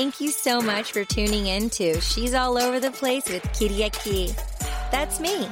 Thank you so much for tuning in to She's All Over the Place with Kitty Aki. That's me.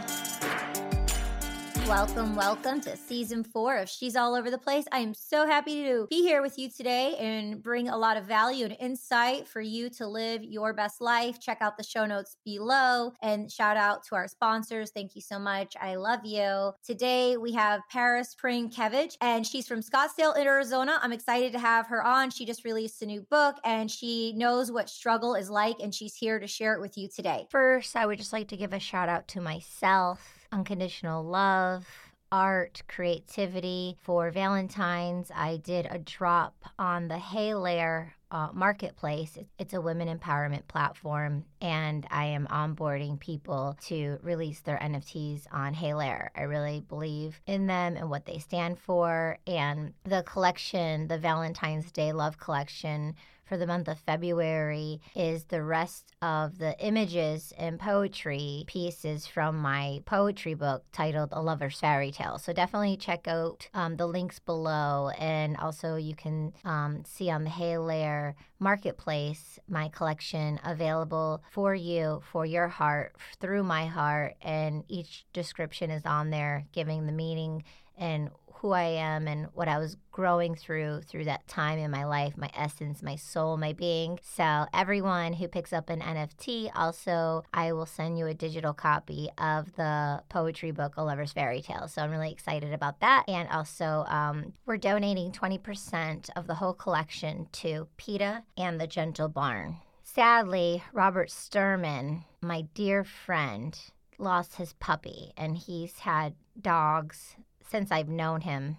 Welcome, welcome to season four of She's All Over the Place. I am so happy to be here with you today and bring a lot of value and insight for you to live your best life. Check out the show notes below and shout out to our sponsors. Thank you so much. I love you. Today we have Paris Prynkiewicz, and she's from Scottsdale, in Arizona. I'm excited to have her on. She just released a new book and she knows what struggle is like, and she's here to share it with you today. First, I would just like to give a shout out to myself unconditional love, art, creativity. For Valentine's, I did a drop on the Heylayer uh, marketplace. It's a women empowerment platform, and I am onboarding people to release their NFTs on Heylayer. I really believe in them and what they stand for. And the collection, the Valentine's Day Love Collection, for the month of February is the rest of the images and poetry pieces from my poetry book titled A Lover's Fairy Tale. So definitely check out um, the links below. And also, you can um, see on the Heylayer Marketplace my collection available for you, for your heart, through my heart. And each description is on there giving the meaning and who I am and what I was growing through through that time in my life, my essence, my soul, my being. So everyone who picks up an NFT, also I will send you a digital copy of the poetry book A Lover's Fairy Tale. So I'm really excited about that. And also um, we're donating 20% of the whole collection to PETA and the Gentle Barn. Sadly, Robert Sturman, my dear friend, lost his puppy and he's had dogs since I've known him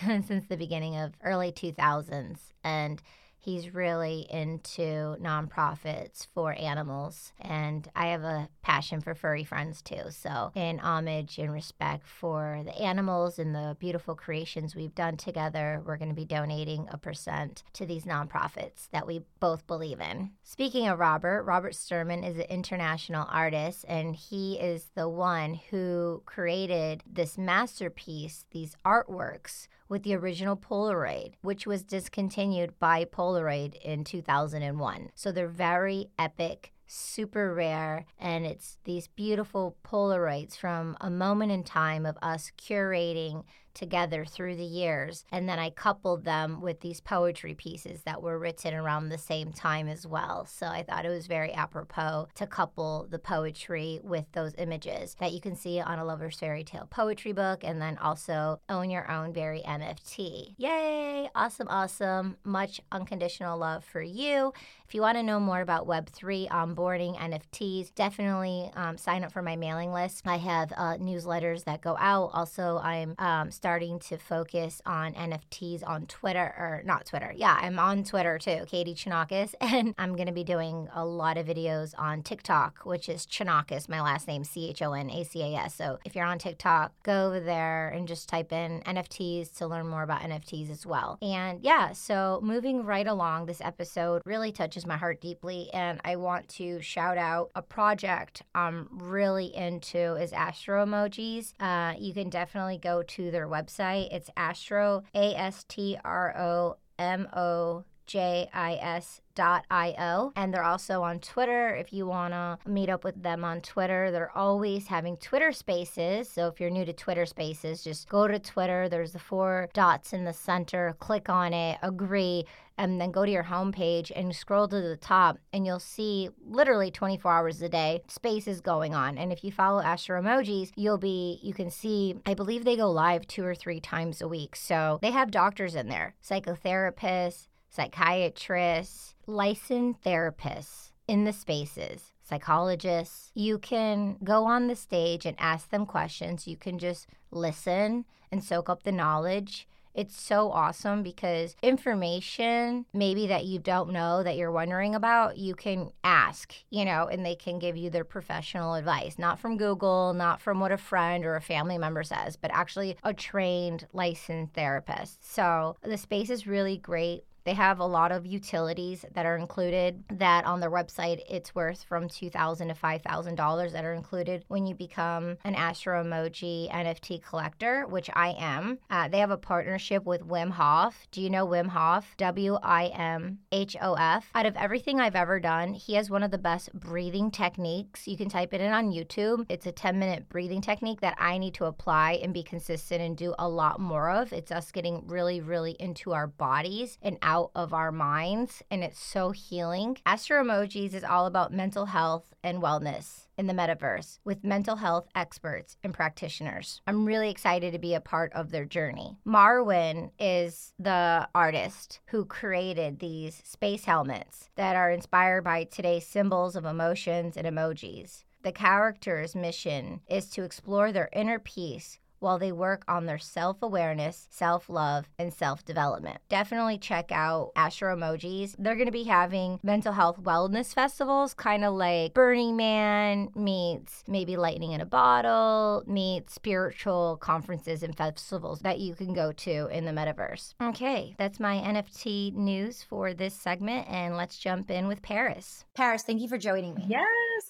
since the beginning of early 2000s and he's really into nonprofits for animals and i have a passion for furry friends too. So in homage and respect for the animals and the beautiful creations we've done together we're going to be donating a percent to these nonprofits that we both believe in. Speaking of robert robert sturman is an international artist and he is the one who created this masterpiece these artworks with the original Polaroid, which was discontinued by Polaroid in 2001. So they're very epic super rare and it's these beautiful polaroids from a moment in time of us curating together through the years. And then I coupled them with these poetry pieces that were written around the same time as well. So I thought it was very apropos to couple the poetry with those images that you can see on a Lover's Fairy Tale poetry book and then also own your own very NFT. Yay! Awesome, awesome. Much unconditional love for you. If you want to know more about Web3 onboarding NFTs, definitely um, sign up for my mailing list. I have uh, newsletters that go out. Also, I'm um, starting to focus on NFTs on Twitter, or not Twitter. Yeah, I'm on Twitter too, Katie Chonacas. And I'm going to be doing a lot of videos on TikTok, which is Chonacas, my last name, C H O N A C A S. So if you're on TikTok, go over there and just type in NFTs to learn more about NFTs as well. And yeah, so moving right along, this episode really touches my heart deeply. And I want to shout out a project I'm really into is Astro Emojis. Uh, you can definitely go to their website. It's Astro, A S T R O M O J I S dot io and they're also on twitter. If you want to meet up with them on twitter they're always having twitter spaces. So if you're new to twitter spaces just go to twitter. There's the four dots in the center. Click on it agree and then go to your homepage and scroll to the top and you'll see literally 24 hours a day spaces going on. And if you follow astro emojis you'll be you can see i believe they go live two or three times a week. So they have doctors in there psychotherapists psychiatrists, licensed therapists in the spaces, psychologists. You can go on the stage and ask them questions. You can just listen and soak up the knowledge. It's so awesome because information maybe that you don't know that you're wondering about, you can ask, you know, and they can give you their professional advice, not from Google, not from what a friend or a family member says, but actually a trained licensed therapist. So the space is really great They have a lot of utilities that are included that on their website it's worth from 2,000 to $5,000 that are included when you become an Astro Emoji NFT collector, which I am. Uh, they have a partnership with Wim Hof. Do you know Wim Hof? W I M H O F. Out of everything I've ever done, he has one of the best breathing techniques. You can type it in on YouTube. It's a 10 minute breathing technique that I need to apply and be consistent and do a lot more of. It's us getting really, really into our bodies and out of our minds, and it's so healing. Astro Emojis is all about mental health and wellness in the metaverse with mental health experts and practitioners. I'm really excited to be a part of their journey. Marwin is the artist who created these space helmets that are inspired by today's symbols of emotions and emojis. The character's mission is to explore their inner peace while they work on their self awareness, self love, and self development. Definitely check out Astro Emojis. They're going to be having mental health wellness festivals, kind of like Burning Man meets maybe Lightning in a Bottle, meets spiritual conferences and festivals that you can go to in the metaverse. Okay, that's my NFT news for this segment, and let's jump in with Paris. Paris, thank you for joining me. Yes,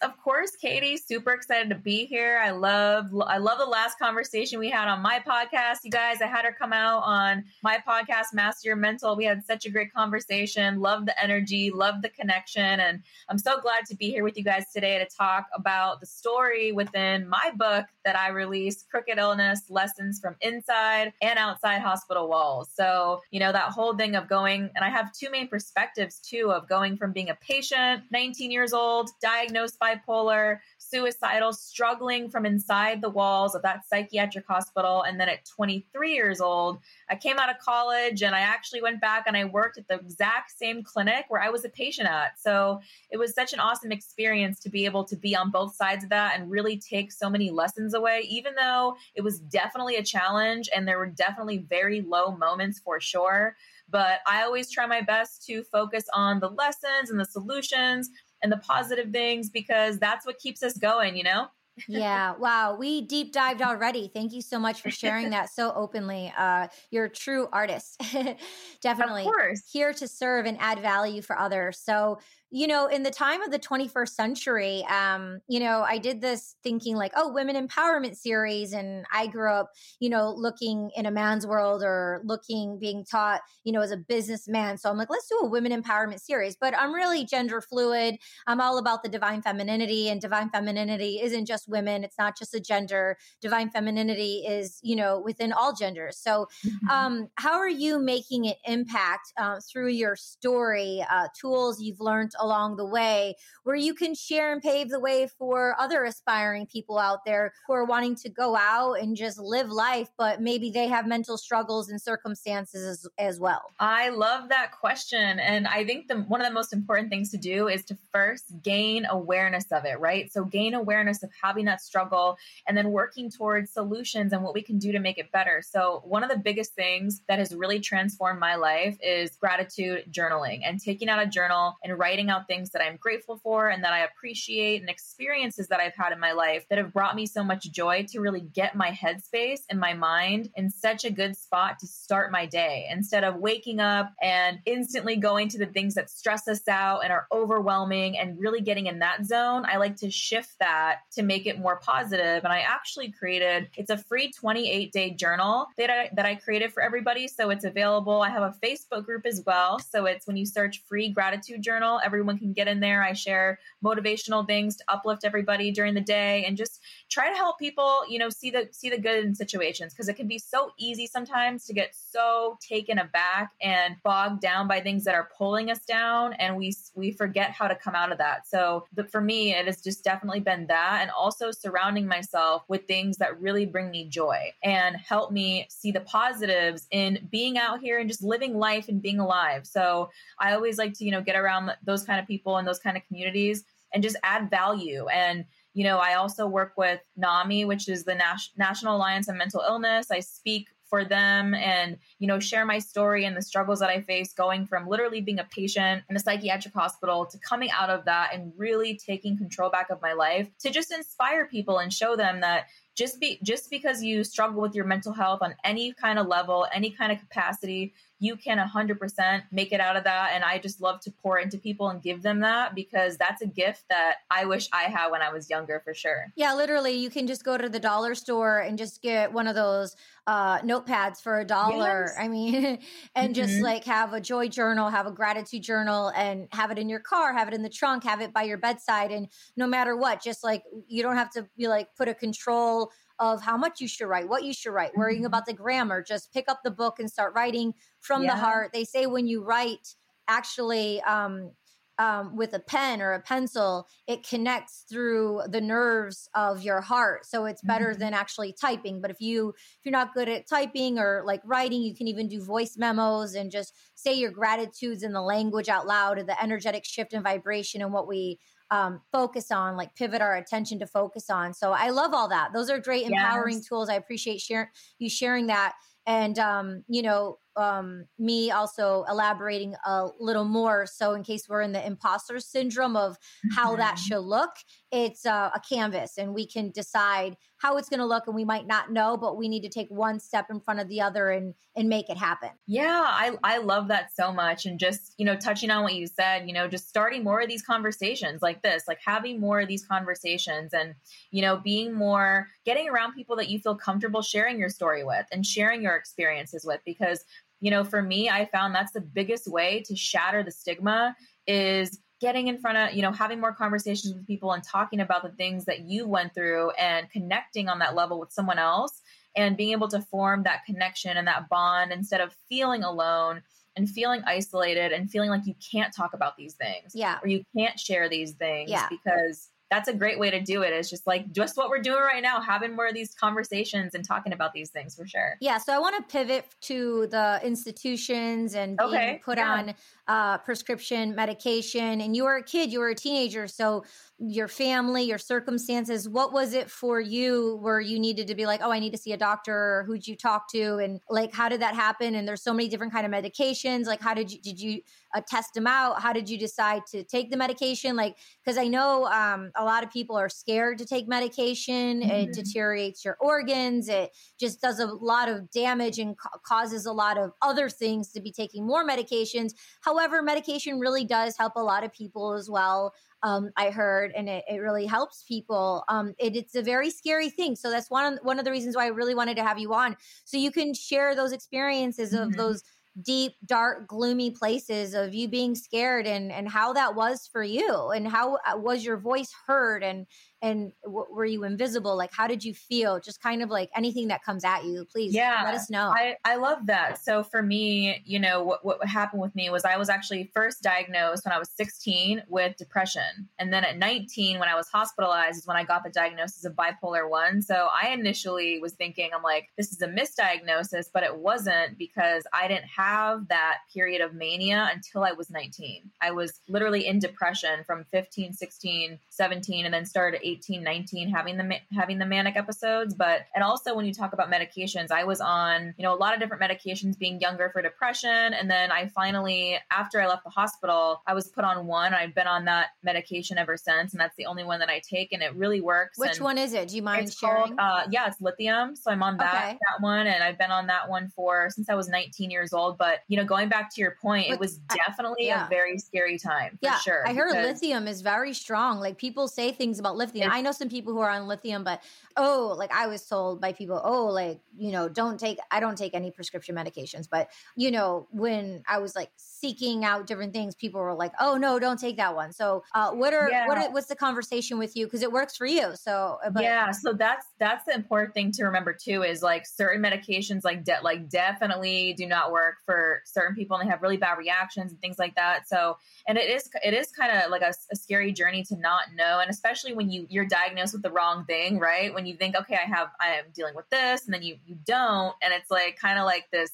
of course, Katie. Super excited to be here. I love I love the last conversation we had on my podcast. You guys, I had her come out on my podcast, Master Your Mental. We had such a great conversation. Love the energy, love the connection. And I'm so glad to be here with you guys today to talk about the story within my book that I released Crooked Illness Lessons from Inside and Outside Hospital Walls. So, you know, that whole thing of going, and I have two main perspectives too of going from being a patient, 19 years old, diagnosed bipolar, suicidal, struggling from inside the walls of that psychiatric hospital. And then at 23 years old, I came out of college and I actually went back and I worked at the exact same clinic where I was a patient at. So it was such an awesome experience to be able to be on both sides of that and really take so many lessons away, even though it was definitely a challenge and there were definitely very low moments for sure. But I always try my best to focus on the lessons and the solutions and the positive things because that's what keeps us going, you know? yeah. Wow. We deep dived already. Thank you so much for sharing that so openly. Uh you're a true artist. Definitely here to serve and add value for others. So you know, in the time of the 21st century, um, you know, I did this thinking like, oh, women empowerment series. And I grew up, you know, looking in a man's world or looking, being taught, you know, as a businessman. So I'm like, let's do a women empowerment series. But I'm really gender fluid. I'm all about the divine femininity, and divine femininity isn't just women, it's not just a gender. Divine femininity is, you know, within all genders. So, mm-hmm. um, how are you making an impact uh, through your story, uh, tools you've learned along the way where you can share and pave the way for other aspiring people out there who are wanting to go out and just live life, but maybe they have mental struggles and circumstances as, as well? I love that question. And I think the, one of the most important things to do is to first gain awareness of it, right? So gain awareness of having that struggle and then working towards solutions and what we can do to make it better. So one of the biggest things that has really transformed my life is gratitude journaling and taking out a journal and writing out things that I'm grateful for and that I appreciate and experiences that I've had in my life that have brought me so much joy to really get my headspace and my mind in such a good spot to start my day instead of waking up and instantly going to the things that stress us out and are overwhelming and really getting in that zone. I like to shift that to make it more positive. And I actually created it's a free 28 day journal that I, that I created for everybody. So it's available. I have a Facebook group as well. So it's when you search free gratitude journal, every everyone can get in there. I share motivational things to uplift everybody during the day and just try to help people, you know, see the see the good in situations because it can be so easy sometimes to get so taken aback and bogged down by things that are pulling us down and we we forget how to come out of that. So, but for me, it has just definitely been that and also surrounding myself with things that really bring me joy and help me see the positives in being out here and just living life and being alive. So, I always like to, you know, get around those kind of people in those kind of communities and just add value. And, you know, I also work with NAMI, which is the Nas- National Alliance on Mental Illness. I speak for them and you know share my story and the struggles that i faced going from literally being a patient in a psychiatric hospital to coming out of that and really taking control back of my life to just inspire people and show them that just be just because you struggle with your mental health on any kind of level, any kind of capacity, you can 100% make it out of that. And I just love to pour into people and give them that because that's a gift that I wish I had when I was younger for sure. Yeah, literally, you can just go to the dollar store and just get one of those uh, notepads for a dollar. Yes. I mean, and mm-hmm. just like have a joy journal, have a gratitude journal, and have it in your car, have it in the trunk, have it by your bedside. And no matter what, just like you don't have to be like put a control of how much you should write, what you should write, worrying mm-hmm. about the grammar. Just pick up the book and start writing from yeah. the heart. They say when you write, actually, um, um, with a pen or a pencil, it connects through the nerves of your heart. So it's better mm-hmm. than actually typing. But if you if you're not good at typing or like writing, you can even do voice memos and just say your gratitudes in the language out loud and the energetic shift and vibration and what we um, focus on, like pivot our attention to focus on. So I love all that. Those are great empowering yes. tools. I appreciate share, you sharing that. And, um, you know, um, me also elaborating a little more. So, in case we're in the imposter syndrome of how mm-hmm. that should look, it's uh, a canvas and we can decide how it's going to look and we might not know but we need to take one step in front of the other and and make it happen yeah i i love that so much and just you know touching on what you said you know just starting more of these conversations like this like having more of these conversations and you know being more getting around people that you feel comfortable sharing your story with and sharing your experiences with because you know for me i found that's the biggest way to shatter the stigma is getting in front of, you know, having more conversations with people and talking about the things that you went through and connecting on that level with someone else and being able to form that connection and that bond instead of feeling alone and feeling isolated and feeling like you can't talk about these things. Yeah. Or you can't share these things yeah. because that's a great way to do it. It's just like just what we're doing right now, having more of these conversations and talking about these things for sure. Yeah. So I want to pivot to the institutions and being okay, put yeah. on uh, prescription medication. And you were a kid, you were a teenager. So your family, your circumstances, what was it for you where you needed to be like, oh, I need to see a doctor or who'd you talk to? And like, how did that happen? And there's so many different kind of medications. Like, how did you, did you uh, test them out? How did you decide to take the medication? Like, cause I know um, a lot of people are scared to take medication. Mm-hmm. It deteriorates your organs. It just does a lot of damage and ca- causes a lot of other things to be taking more medications. However, medication really does help a lot of people as well um, I heard, and it, it really helps people. Um, it, it's a very scary thing. So that's one of, one of the reasons why I really wanted to have you on, so you can share those experiences of mm-hmm. those deep, dark, gloomy places of you being scared and and how that was for you, and how uh, was your voice heard, and and w- were you invisible? Like how did you feel? Just kind of like anything that comes at you please yeah let us know. I, I love that. So for me you know what, what happened with me was i was actually first diagnosed when i was 16 with depression. And then at 19 when i was hospitalized is when i got the diagnosis of bipolar 1 so i initially was thinking i'm like this is a misdiagnosis but it wasn't because i didn't have that period of mania until i was 19 i was literally in depression from 15 16 17 and then started 18, 19 having the having the manic episodes. But and also when you talk about medications, I was on you know a lot of different medications being younger for depression, and then I finally after I left the hospital, I was put on one. I've been on that medication ever since, and that's the only one that I take, and it really works. Which and one is it? Do you mind sharing? Called, uh, yeah, it's lithium. So I'm on that okay. that one, and I've been on that one for since I was 19 years old. But you know, going back to your point, but, it was definitely yeah. a very scary time for yeah, sure. I heard lithium is very strong. Like people say things about lithium. I know some people who are on lithium, but oh, like I was told by people, oh, like, you know, don't take, I don't take any prescription medications. But, you know, when I was like seeking out different things, people were like, oh, no, don't take that one. So, uh, what are, yeah. what are, what's the conversation with you? Cause it works for you. So, uh, but- yeah. So that's, that's the important thing to remember too, is like certain medications, like, de- like definitely do not work for certain people and they have really bad reactions and things like that. So, and it is, it is kind of like a, a scary journey to not know. And especially when you, you're diagnosed with the wrong thing, right? When you think, okay, I have, I am dealing with this, and then you you don't, and it's like kind of like this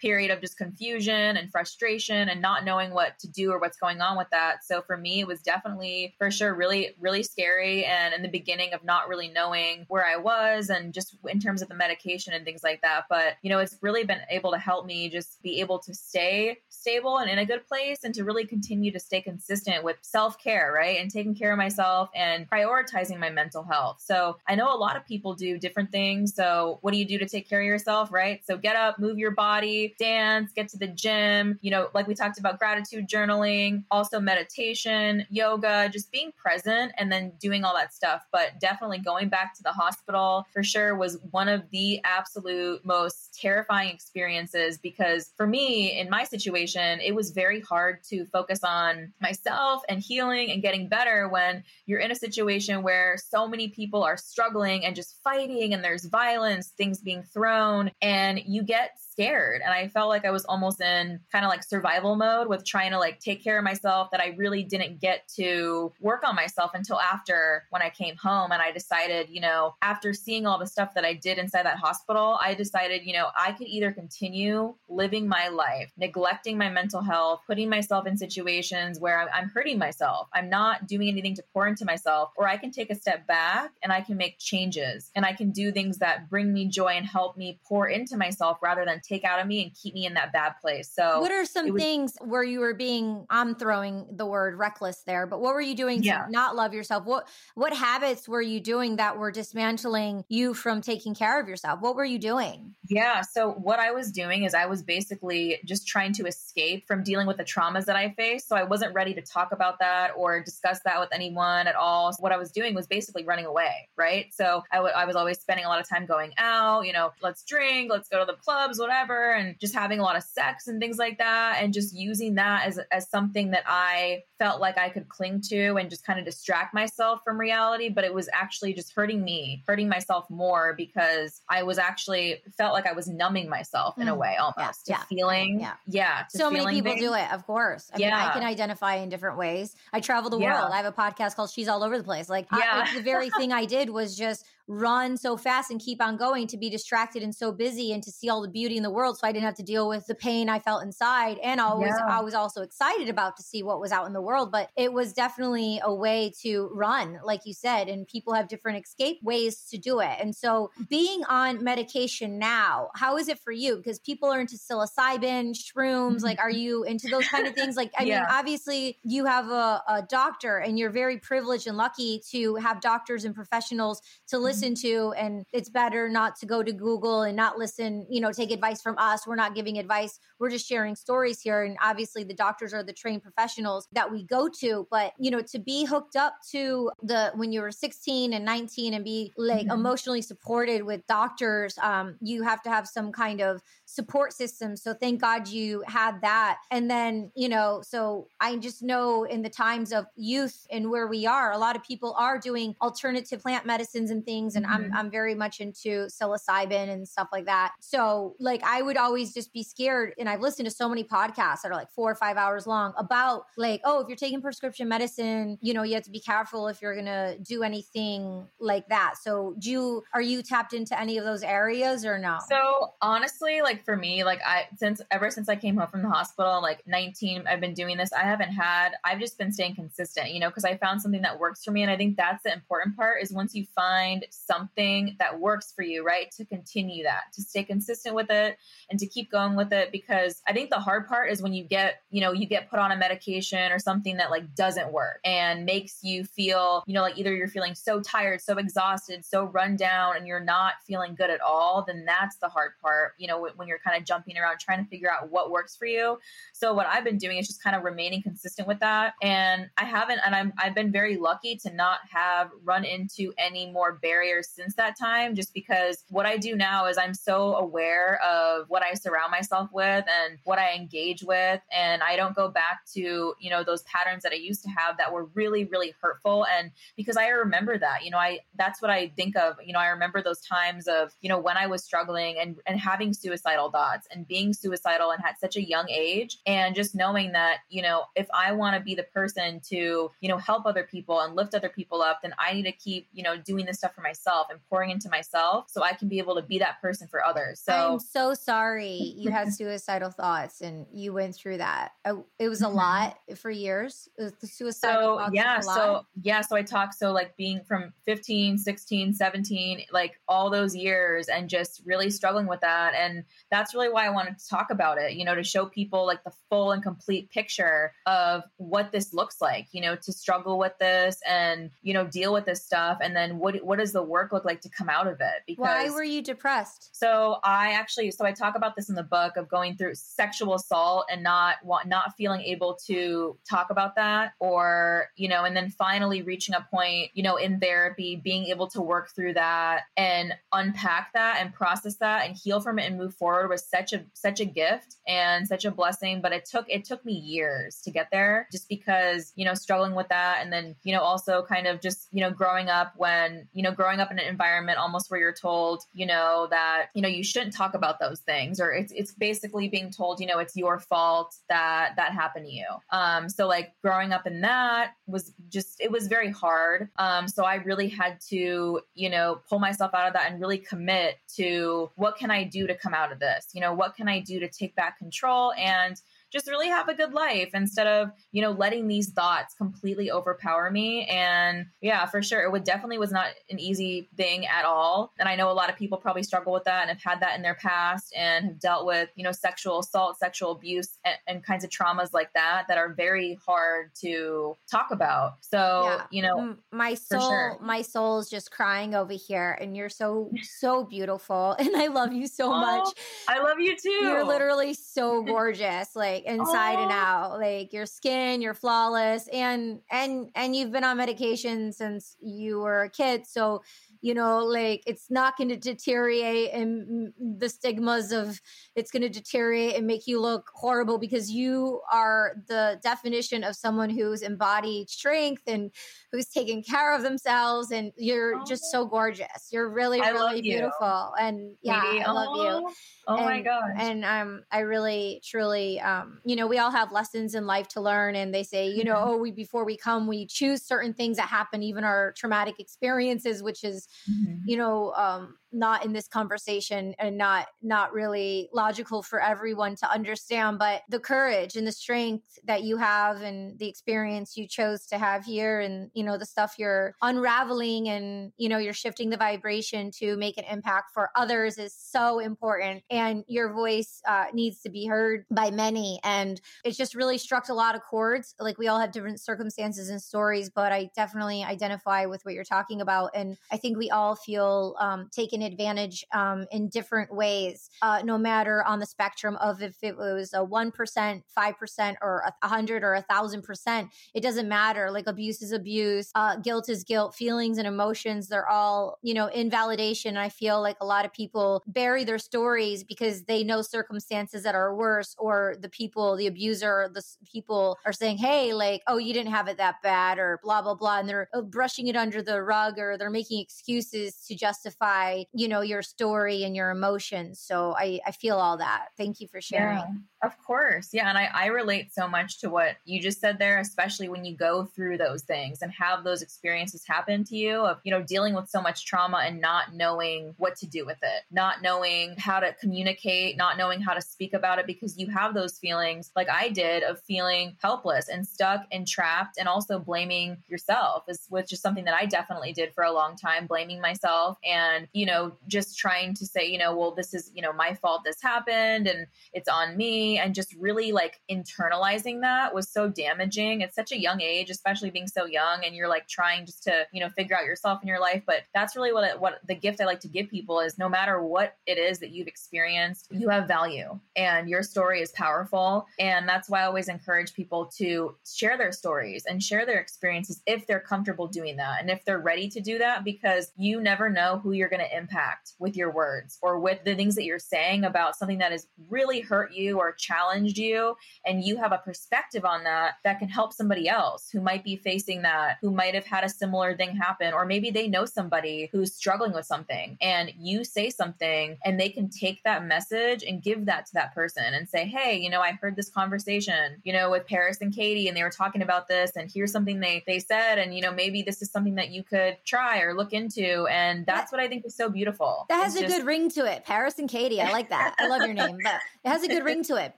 period of just confusion and frustration and not knowing what to do or what's going on with that. So for me, it was definitely for sure really, really scary. And in the beginning of not really knowing where I was and just in terms of the medication and things like that. But, you know, it's really been able to help me just be able to stay stable and in a good place and to really continue to stay consistent with self care, right? And taking care of myself and prioritizing my mental health. So I know a lot of people do different things. So what do you do to take care of yourself, right? So get up, move your body, dance, get to the gym, you know, like we talked about gratitude journaling, also meditation, yoga, just being present and then doing all that stuff. But definitely going back to the hospital for sure was one of the absolute most terrifying experiences because for me, in my situation, it was very hard to focus on myself and healing and getting better when you're in a situation where so many people are struggling and just fighting and there's violence, things being thrown, and you get scared and I felt like I was almost in kind of like survival mode with trying to like take care of myself that I really didn't get to work on myself until after when I came home and I decided, you know, after seeing all the stuff that I did inside that hospital, I decided, you know, I could either continue living my life, neglecting my mental health, putting myself in situations where I'm, I'm hurting myself. I'm not doing anything to pour into myself, or I can take a step back and I can make changes and I can do things that bring me joy and help me pour into myself rather than take out of me and keep me in that bad place. So, what are some was, things where you were being? I'm throwing the word reckless there, but what were you doing yeah. to not love yourself? What what habits were you doing that were dismantling you from taking care of yourself? What were you doing? Yeah. So what I was doing is I was basically just trying to escape from dealing with the traumas that I faced. So I wasn't ready to talk about that or discuss that with anyone at all. So what I was doing was basically running away, right? So I, w- I was always spending a lot of time going out, you know, let's drink, let's go to the clubs, whatever, and just having a lot of sex and things like that, and just using that as as something that I felt like I could cling to and just kind of distract myself from reality. But it was actually just hurting me, hurting myself more because I was actually felt like I was numbing myself in a mm. way almost yeah, to yeah, feeling. Yeah, yeah. So many people things. do it, of course. I yeah. mean, I can identify in different ways. I travel the world. I have a podcast called She's All Over the Place. Like, yeah. I, the very thing I did was just run so fast and keep on going to be distracted and so busy and to see all the beauty in the world so I didn't have to deal with the pain I felt inside. And always yeah. I was also excited about to see what was out in the world. But it was definitely a way to run like you said and people have different escape ways to do it. And so being on medication now how is it for you? Because people are into psilocybin shrooms like are you into those kind of things? Like I yeah. mean obviously you have a, a doctor and you're very privileged and lucky to have doctors and professionals to listen listen to and it's better not to go to google and not listen you know take advice from us. We're not giving advice. We're just sharing stories here. And obviously the doctors are the trained professionals that we go to. But you know to be hooked up to the when you were 16 and 19 and be like mm-hmm. emotionally supported with doctors um, you have to have some kind of support system. So thank god you had that. And then you know so i just know in the times of youth and where we are a lot of people are doing alternative plant medicines and things things and mm-hmm. I'm I'm very much into psilocybin and stuff like that. So like I would always just be scared and I've listened to so many podcasts that are like 4 or 5 hours long about like oh if you're taking prescription medicine, you know, you have to be careful if you're going to do anything like that. So do you are you tapped into any of those areas or no? So honestly, like for me, like I since ever since I came home from the hospital, like 19, I've been doing this. I haven't had I've just been staying consistent, you know, because I found something that works for me and I think that's the important part is once you find something that works for you, right? To continue that, to stay consistent with it and to keep going with it. Because I think the hard part is when you get, you know, you get put on a medication or something that like doesn't work and makes you feel, you know, like either you're feeling so tired, so exhausted, so run down, and you're not feeling good at all, then that's the hard part, you know, when you're kind of jumping around trying to figure out what works for you. So what I've been doing is just kind of remaining consistent with that. And I haven't, and I'm, I've been very lucky to not have run into any more barriers barriers since that time just because what I do now is I'm so aware of what I surround myself with and what I engage with. And I don't go back to, you know, those patterns that I used to have that were really really hurtful. And because I remember that, you know, I that's what I think of, you know, I remember those times of, you know, when I was struggling and and having suicidal thoughts and being suicidal and at such a young age and just knowing that, you know, if I want to be the person to, you know, help other people and lift other people up, then I need to keep, you know, doing this stuff for myself and pouring into myself so I can be able to be that person for others. So I'm so sorry you had suicidal thoughts and you went through that. Oh, it was a mm-hmm. lot for years. The suicidal so, yeah, so yeah, so I talk so like being from 15, 16, 17, like all those years and just really struggling with that and that's really why I wanted to talk about it, you know, to show people like the full and complete picture of what this looks like, you know, to struggle with this and, you know, deal with this stuff and then what what does the work look like to come out of it? Because Why were you depressed? So I actually so I talk about this in the book of going through sexual assault and not not feeling able to talk about that or, you know, and then finally reaching a point, you know, in therapy being able to work through that and unpack that and process that and heal from it and move forward was such a such a gift and such a blessing, but it took it took me years to get there just because, you know, struggling with that and then, you know, also kind of just, you know, growing up when, you know, growing up in an environment almost where you're told, you know, that, you know, you shouldn't talk about those things or it's it's basically being told, you know, it's your fault that that happened to you. Um so like growing up in that was just it was very hard. Um so I really had to, you know, pull myself out of that and really commit to what can I do to come out of this? You know, what can I do to take back control and just really have a good life instead of, you know, letting these thoughts completely overpower me. And yeah, for sure, it would definitely was not an easy thing at all. And I know a lot of people probably struggle with that and have had that in their past and have dealt with, you know, sexual assault, sexual abuse, and, and kinds of traumas like that that are very hard to talk about. So, yeah. you know, my soul, sure. my soul is just crying over here. And you're so, so beautiful. And I love you so oh, much. I love you too. You're literally so gorgeous. like, like inside and out like your skin you're flawless and and and you've been on medication since you were a kid so you know like it's not going to deteriorate and the stigmas of it's going to deteriorate and make you look horrible because you are the definition of someone who's embodied strength and who's taking care of themselves and you're oh. just so gorgeous you're really I really beautiful and yeah Maybe. i love oh. you Oh and, my gosh. And um, I really, truly, um, you know, we all have lessons in life to learn. And they say, you know, mm-hmm. oh, we before we come, we choose certain things that happen, even our traumatic experiences, which is, mm-hmm. you know, um, not in this conversation and not not really logical for everyone to understand but the courage and the strength that you have and the experience you chose to have here and you know the stuff you're unraveling and you know you're shifting the vibration to make an impact for others is so important. And your voice uh, needs to be heard by many. And it's just really struck a lot of chords. Like we all have different circumstances and stories but i definitely identify with what you're talking about. And i think we all feel um, taken taken advantage um, in different ways, uh, no matter on the spectrum of if it was a 1%, 5%, or a 100 or a 1,000%. It doesn't matter. Like abuse is abuse, uh, guilt is guilt, feelings and emotions, they're all, you know, invalidation. I feel like a lot of people bury their stories because they know circumstances that are worse, or the people, the abuser, the people are saying, hey, like, oh, you didn't have it that bad, or blah, blah, blah. And they're uh, brushing it under the rug or they're making excuses to justify you know your story and your emotions so i i feel all that thank you for sharing yeah. Of course. Yeah. And I, I relate so much to what you just said there, especially when you go through those things and have those experiences happen to you of, you know, dealing with so much trauma and not knowing what to do with it, not knowing how to communicate, not knowing how to speak about it because you have those feelings like I did of feeling helpless and stuck and trapped and also blaming yourself which is something that I definitely did for a long time, blaming myself and, you know, just trying to say, you know, well, this is, you know, my fault this happened and it's on me and just really like internalizing that was so damaging at such a young age, especially being so young and you're like trying just to, you know, figure out yourself in your life. But that's really what, it, what the gift I like to give people is no matter what it is that you've experienced, you have value and your story is powerful. And that's why I always encourage people to share their stories and share their experiences if they're comfortable doing that and if they're ready to do that because you never know who you're going to impact impact with your words or with the things that you're saying about something that has really hurt you or challenged you and you have a perspective on that that can help somebody else who might be facing that who might have had a similar thing happen or maybe they know somebody who's struggling with something and you say something and they can take that message and give that to that person and say hey you know i heard this conversation you know with paris and katie and they were talking about this and here's something they they said and you know maybe this is something that you could try or look into and that's what i think is so beautiful that has it's a just- good ring to it. Paris and katie i like that. I love your name but it has a good ring to it.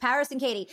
Paris and katie.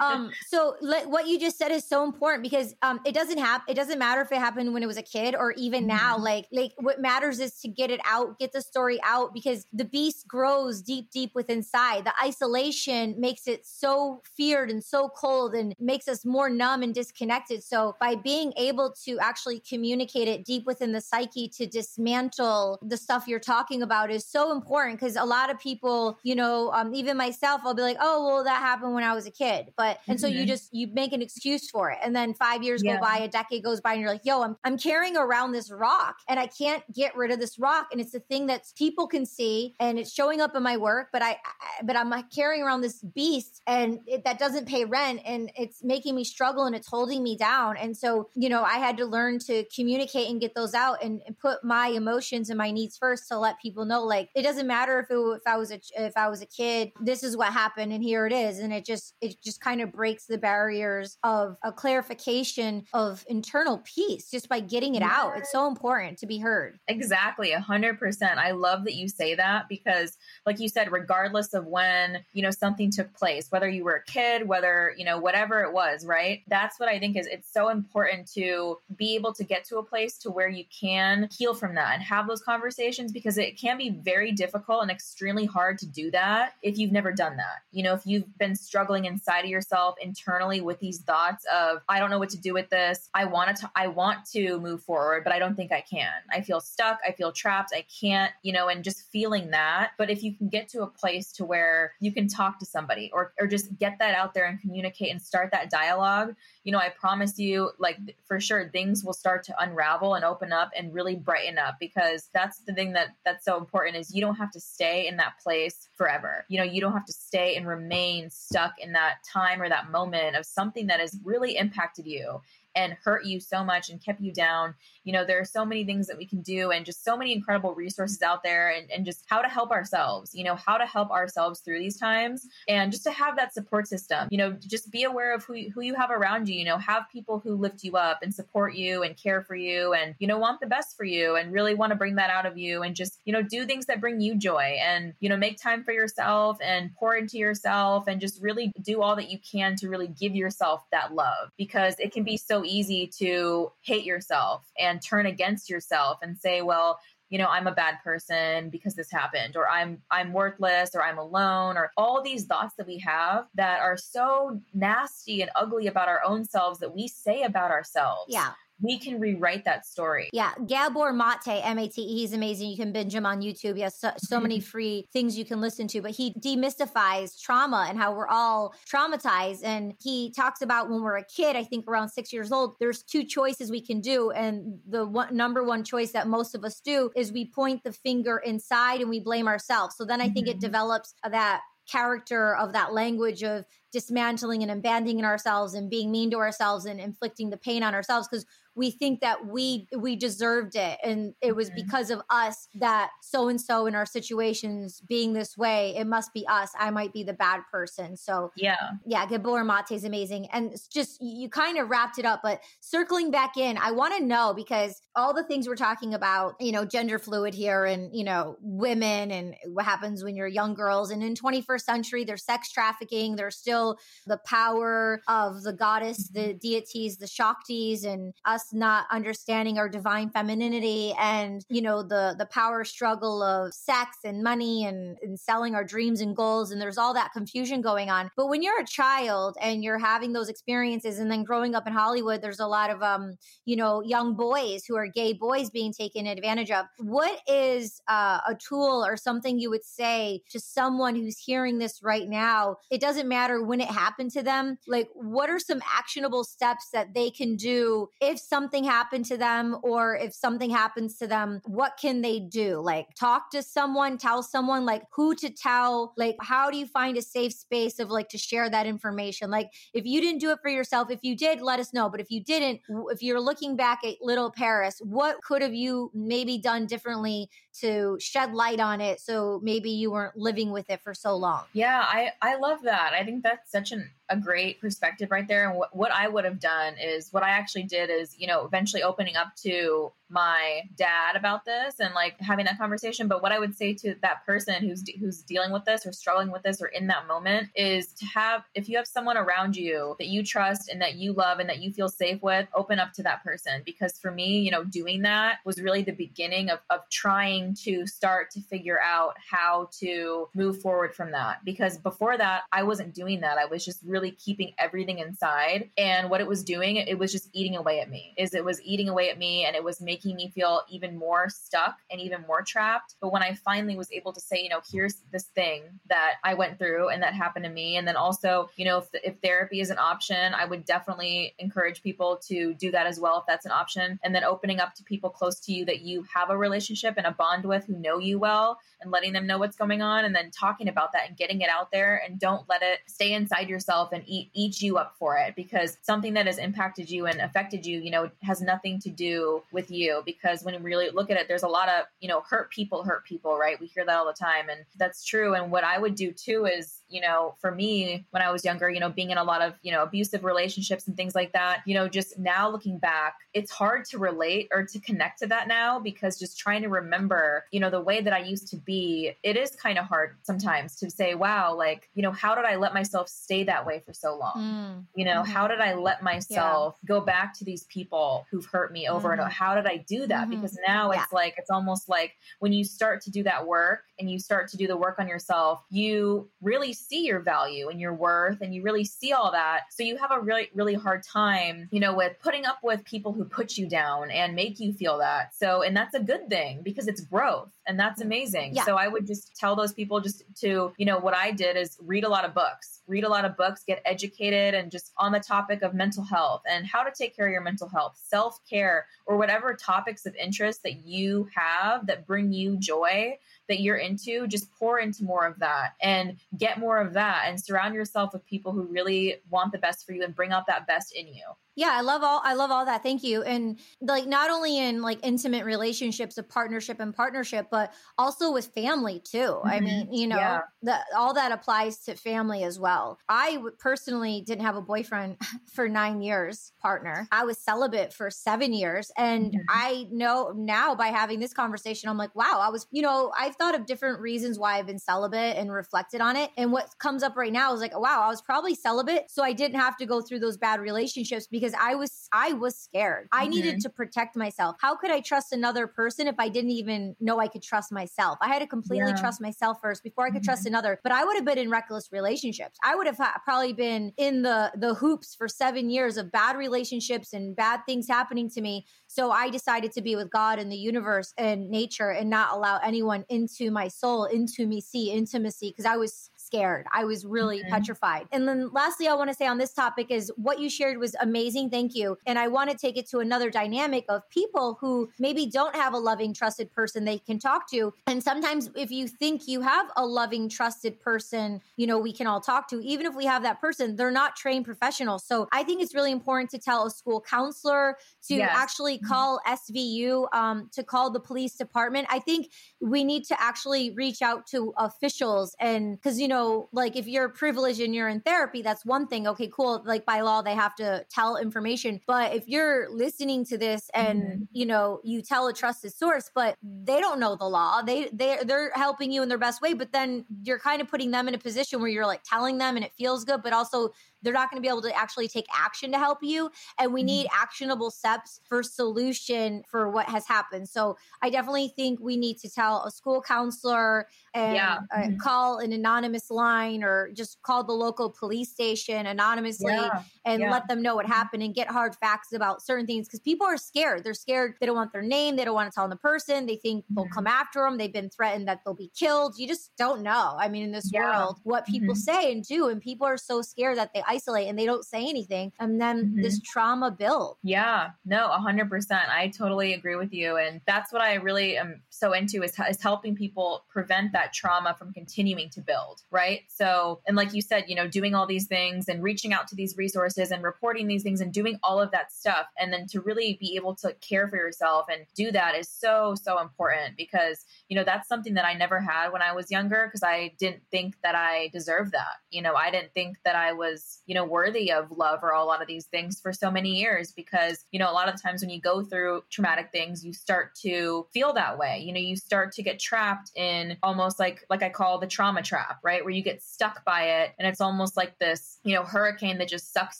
Um so le- what you just said is so important because um it doesn't happen it doesn't matter if it happened when it was a kid or even now. Mm-hmm. like like what matters is to get it out get the story out because the beast grows deep deep within inside the isolation makes it so feared and so cold and makes us more numb and disconnected. So by being able to actually communicate it deep within the psyche to dismantle the stuff you're talking about is so important because a lot of people you know um, even myself i'll be like oh well that happened when i was a kid but and so mm-hmm. you just you make an excuse for it and then five years yeah. go by a decade goes by and you're like yo I'm, I'm carrying around this rock and i can't get rid of this rock and it's a thing that people can see and it's showing up in my work but i, I but i'm carrying around this beast and it, that doesn't pay rent and it's making me struggle and it's holding me down and so you know i had to learn to communicate and get those out and, and put my emotions and my needs first to let people know like it doesn't matter if it, if i was a if i was a kid this is what happened and here it is. And it just it just kind of breaks the barriers of a clarification of internal peace just by getting it out. It's so important to be heard. Exactly a hundred percent. I love that you say that because like you said regardless of when you know something took place whether you were a kid whether you know whatever it was right? That's what i think is it's so important to be able to get to a place to where you can heal from that and have those conversations because it can be very difficult and extremely hard to do that if you've never done that. You know if you've been struggling inside of yourself internally with these thoughts of i don't know what to do with this. I want to i want to move forward but i don't think i can. I feel stuck. I feel trapped. I can't you know and just feeling that. But if you can get to a place to where you can talk to somebody or or just get that out there and communicate and start that dialogue you know i promise you like for sure things will start to unravel and open up and really brighten up because that's the thing that that's so important is you don't have to stay in that place forever. You know you don't have to stay and remain stuck in that time or that moment of something that has really impacted you and hurt you so much and kept you down. You know, there are so many things that we can do and just so many incredible resources out there and, and just how to help ourselves, you know, how to help ourselves through these times and just to have that support system, you know, just be aware of who, who you have around you, you know, have people who lift you up and support you and care for you and, you know, want the best for you and really want to bring that out of you and just, you know, do things that bring you joy and, you know, make time for yourself and pour into yourself and just really do all that you can to really give yourself that love because it can be so easy to hate yourself and turn against yourself and say, well, you know i'm a bad person because this happened or i'm i'm worthless or i'm alone or all these thoughts that we have that are so nasty and ugly about our own selves that we say about ourselves. Yeah we can rewrite that story. Yeah. Gabor Mate, M A T E, he's amazing. You can binge him on YouTube. He has so, so many free things you can listen to, but he demystifies trauma and how we're all traumatized. And he talks about when we're a kid, I think around six years old, there's two choices we can do. And the one, number one choice that most of us do is we point the finger inside and we blame ourselves. So then I think mm-hmm. it develops that character of that language of dismantling and abandoning ourselves and being mean to ourselves and inflicting the pain on ourselves because we think that we we deserved it. And it was mm-hmm. because of us that so and so in our situations being this way it must be us. I might be the bad person. So yeah. yeah gabor mate is amazing. And it's just you kind of wrapped it up but circling back in i want to know because all the things we're talking about you know gender fluid here and you know women and what happens when you're young girls. And in 21st century there's sex trafficking. There's still the power of the goddess the mm-hmm. deities the shaktis and us not understanding our divine femininity and you know the the power struggle of sex and money and, and selling our dreams and goals and there's all that confusion going on. But when you're a child and you're having those experiences and then growing up in hollywood there's a lot of um you know young boys who are gay boys being taken advantage of. What is uh, a tool or something you would say to someone who's hearing this right now? It doesn't matter when it happened to them. Like what are some actionable steps that they can do if something happened to them or if something happens to them, what can they do? Like talk to someone, tell someone like who to tell, like how do you find a safe space of like to share that information? Like if you didn't do it for yourself, if you did, let us know. But if you didn't, if you're looking back at little Paris, what could have you maybe done differently to shed light on it so maybe you weren't living with it for so long? Yeah, I I love that. I think that's such an a great perspective right there. And what, what I would have done is what I actually did is, you know, eventually opening up to my dad about this and like having that conversation. But what I would say to that person who's who's dealing with this or struggling with this or in that moment is to have if you have someone around you that you trust and that you love and that you feel safe with, open up to that person. Because for me, you know, doing that was really the beginning of, of trying to start to figure out how to move forward from that. Because before that, I wasn't doing that. I was just really keeping everything inside. And what it was doing, it was just eating away at me. Is it was eating away at me and it was making me feel even more stuck and even more trapped. But when I finally was able to say, you know, here's this thing that I went through and that happened to me. And then also, you know, if, if therapy is an option, I would definitely encourage people to do that as well if that's an option. And then opening up to people close to you that you have a relationship and a bond with who know you well and letting them know what's going on and then talking about that and getting it out there and don't let it stay inside yourself and eat eat you up for it because something that has impacted you and affected you, you know, has nothing to do with you because when you really look at it there's a lot of, you know, hurt people hurt people, right? We hear that all the time and that's true and what I would do too is you know, for me when I was younger, you know, being in a lot of, you know, abusive relationships and things like that, you know, just now looking back, it's hard to relate or to connect to that now because just trying to remember, you know, the way that I used to be, it is kind of hard sometimes to say, wow, like, you know, how did I let myself stay that way for so long? Mm. You know, mm-hmm. how did I let myself yeah. go back to these people who've hurt me over mm-hmm. and over? How did I do that? Mm-hmm. Because now yeah. it's like, it's almost like when you start to do that work and you start to do the work on yourself, you really see your value and your worth and you really see all that. So you have a really, really hard time, you know, with putting up with people who put you down and make you feel that. So, and that's a good thing because it's growth and that's mm. amazing. Yeah. So I would just tell those people just to, you know, what I did is read a lot of books, read a lot of books, get educated and just on the topic of mental health and how to take care of your mental health, self care, or whatever topics of interest that you have that bring you joy that you're into, just pour into more of that and get more of that and surround yourself with people who really want the best for you and bring out that best in you. Yeah, I love all I love all that. Thank you. And like not only in like intimate relationships of partnership and partnership, but also with family too. Mm-hmm. I mean, you know, yeah. the, all that applies to family as well. I personally didn't have a boyfriend for 9 years, partner. I was celibate for 7 years and mm-hmm. I know now by having this conversation I'm like, wow, I was, you know, I've thought of different reasons why I've been celibate and reflected on it. And what comes up right now is like, wow, I was probably celibate so I didn't have to go through those bad relationships because because I was I was scared. I mm-hmm. needed to protect myself. How could I trust another person if I didn't even know I could trust myself? I had to completely yeah. trust myself first before I could mm-hmm. trust another. But I would have been in reckless relationships. I would have probably been in the the hoops for 7 years of bad relationships and bad things happening to me. So I decided to be with God and the universe and nature and not allow anyone into my soul, into me see intimacy because I was scared. I was really mm-hmm. petrified. And then lastly, I want to say on this topic is what you shared was amazing. Thank you. And I want to take it to another dynamic of people who maybe don't have a loving, trusted person they can talk to. And sometimes if you think you have a loving, trusted person, you know, we can all talk to, even if we have that person, they're not trained professionals. So I think it's really important to tell a school counselor to yes. actually mm-hmm. call SVU, um, to call the police department. I think we need to actually reach out to officials and because, you know, know, like if you're privileged and you're in therapy, that's one thing. Okay, cool. Like by law, they have to tell information. But if you're listening to this and mm-hmm. you know you tell a trusted source, but they don't know the law, they they they're helping you in their best way. But then you're kind of putting them in a position where you're like telling them and it feels good, but also they're not going to be able to actually take action to help you. And we need mm-hmm. actionable steps for solution for what has happened. So I definitely think we need to tell a school counselor and yeah. uh, call an anonymous line or just call the local police station anonymously yeah, and yeah. let them know what happened and get hard facts about certain things because people are scared. They're scared. They don't want their name. They don't want to tell the person. They think mm-hmm. they'll come after them. They've been threatened that they'll be killed. You just don't know. I mean, in this world, what people mm-hmm. say and do, and people are so scared that they isolate and they don't say anything, and then mm-hmm. this trauma builds. Yeah, no, hundred percent. I totally agree with you, and that's what I really am so into is, is helping people prevent that trauma from continuing to build, right? So, and like you said, you know, doing all these things and reaching out to these resources and reporting these things and doing all of that stuff, and then to really be able to care for yourself and do that is so so important because you know that's something that I never had when I was younger because I didn't think that I deserved that. You know, I didn't think that I was you know worthy of love or a lot of these things for so many years because you know a lot of the times when you go through traumatic things, you start to feel that way. You know, you start to get trapped in almost like like I call the trauma trap, right? Where you get stuck by it and it's almost like this, you know, hurricane that just sucks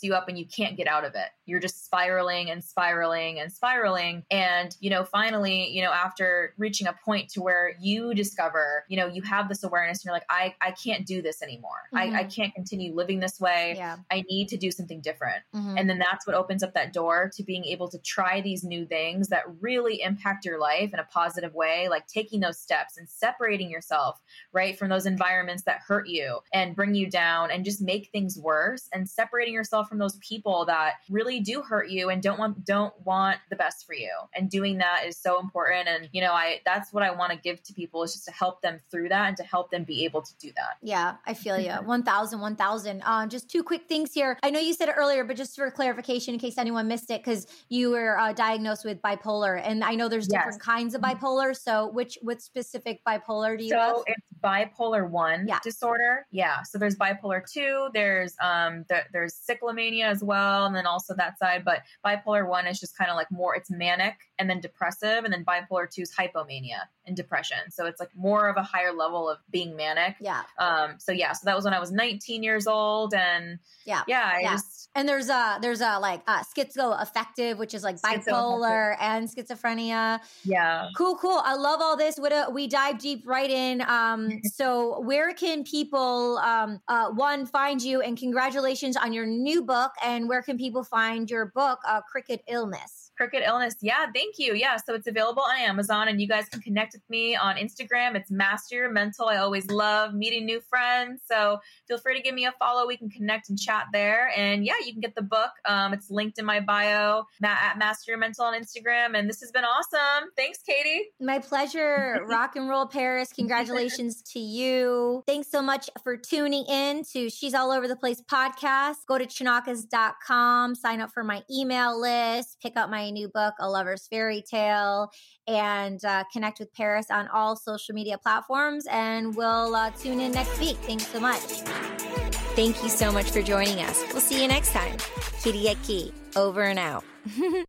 you up and you can't get out of it. You're just spiraling and spiraling and spiraling and, you know, finally, you know, after reaching a point to where you discover, you know, you have this awareness and you're like, I I can't do this anymore. Mm-hmm. I, I mm-hmm. can't continue living this way. Yeah. I need to do something different. Mm-hmm. And then that's what opens up that door to being able to try these new things that really impact your life in a positive way, like taking those steps and separating yourself, right, from those environments that hurt you and bring you down and just make things worse and separating yourself from those people that really do hurt you and don't want don't want the best for you. And doing that is so important and you know, I that's what I want to give to people is just to help them through that and to help them be able to do that. Yeah, I feel you. 1000 1000. Um just two quick things here. I know you said it earlier, but just for clarification in case anyone missed it cuz you were uh, diagnosed with bipolar and I know there's different yes. kinds of mm-hmm. bipolar, so which which specific bipolar do you so have? it's bipolar 1 yeah. disorder. Yeah, so there's bipolar 2, there's um the, there's cyclomania as well and then also that side, but bipolar 1 is just kind of like more it's manic and then depressive and then bipolar 2 is hypomania and depression. So it's like more of a higher level of being manic. Yeah. Um so yeah so that was when i was 19 years old and yeah. yeah I yeah. just, and there's a there's a like uh schizoaffective which is like bipolar and schizophrenia. Yeah. Cool cool. I love all this. What a, we dive deep right in. Um so where can people um uh one find you and congratulations on your new book and where can people find your book uh Crooked Illness Crooked Illness. Yeah, thank you. Yeah, so it's available on Amazon and you guys can connect with me on Instagram. It's Master Your Mental. I always love meeting new friends. So feel free to give me a follow. We can connect and chat there. And yeah, you can get the book. Um, it's linked in my bio at Master Your Mental on Instagram. And this has been awesome. Thanks, Katie. My pleasure. Rock and roll Paris. Congratulations to you. Thanks so much for tuning in to She's All Over the Place podcast. Go to chonacas.com, sign up for my email list, pick up my new book, A Lover's Fairy Tale, and uh, connect with Paris on all social media platforms. And we'll uh, tune in next week. Thanks so much. Thank you so much for joining us. We'll see you next time. Kitty Kyriaki, over and out.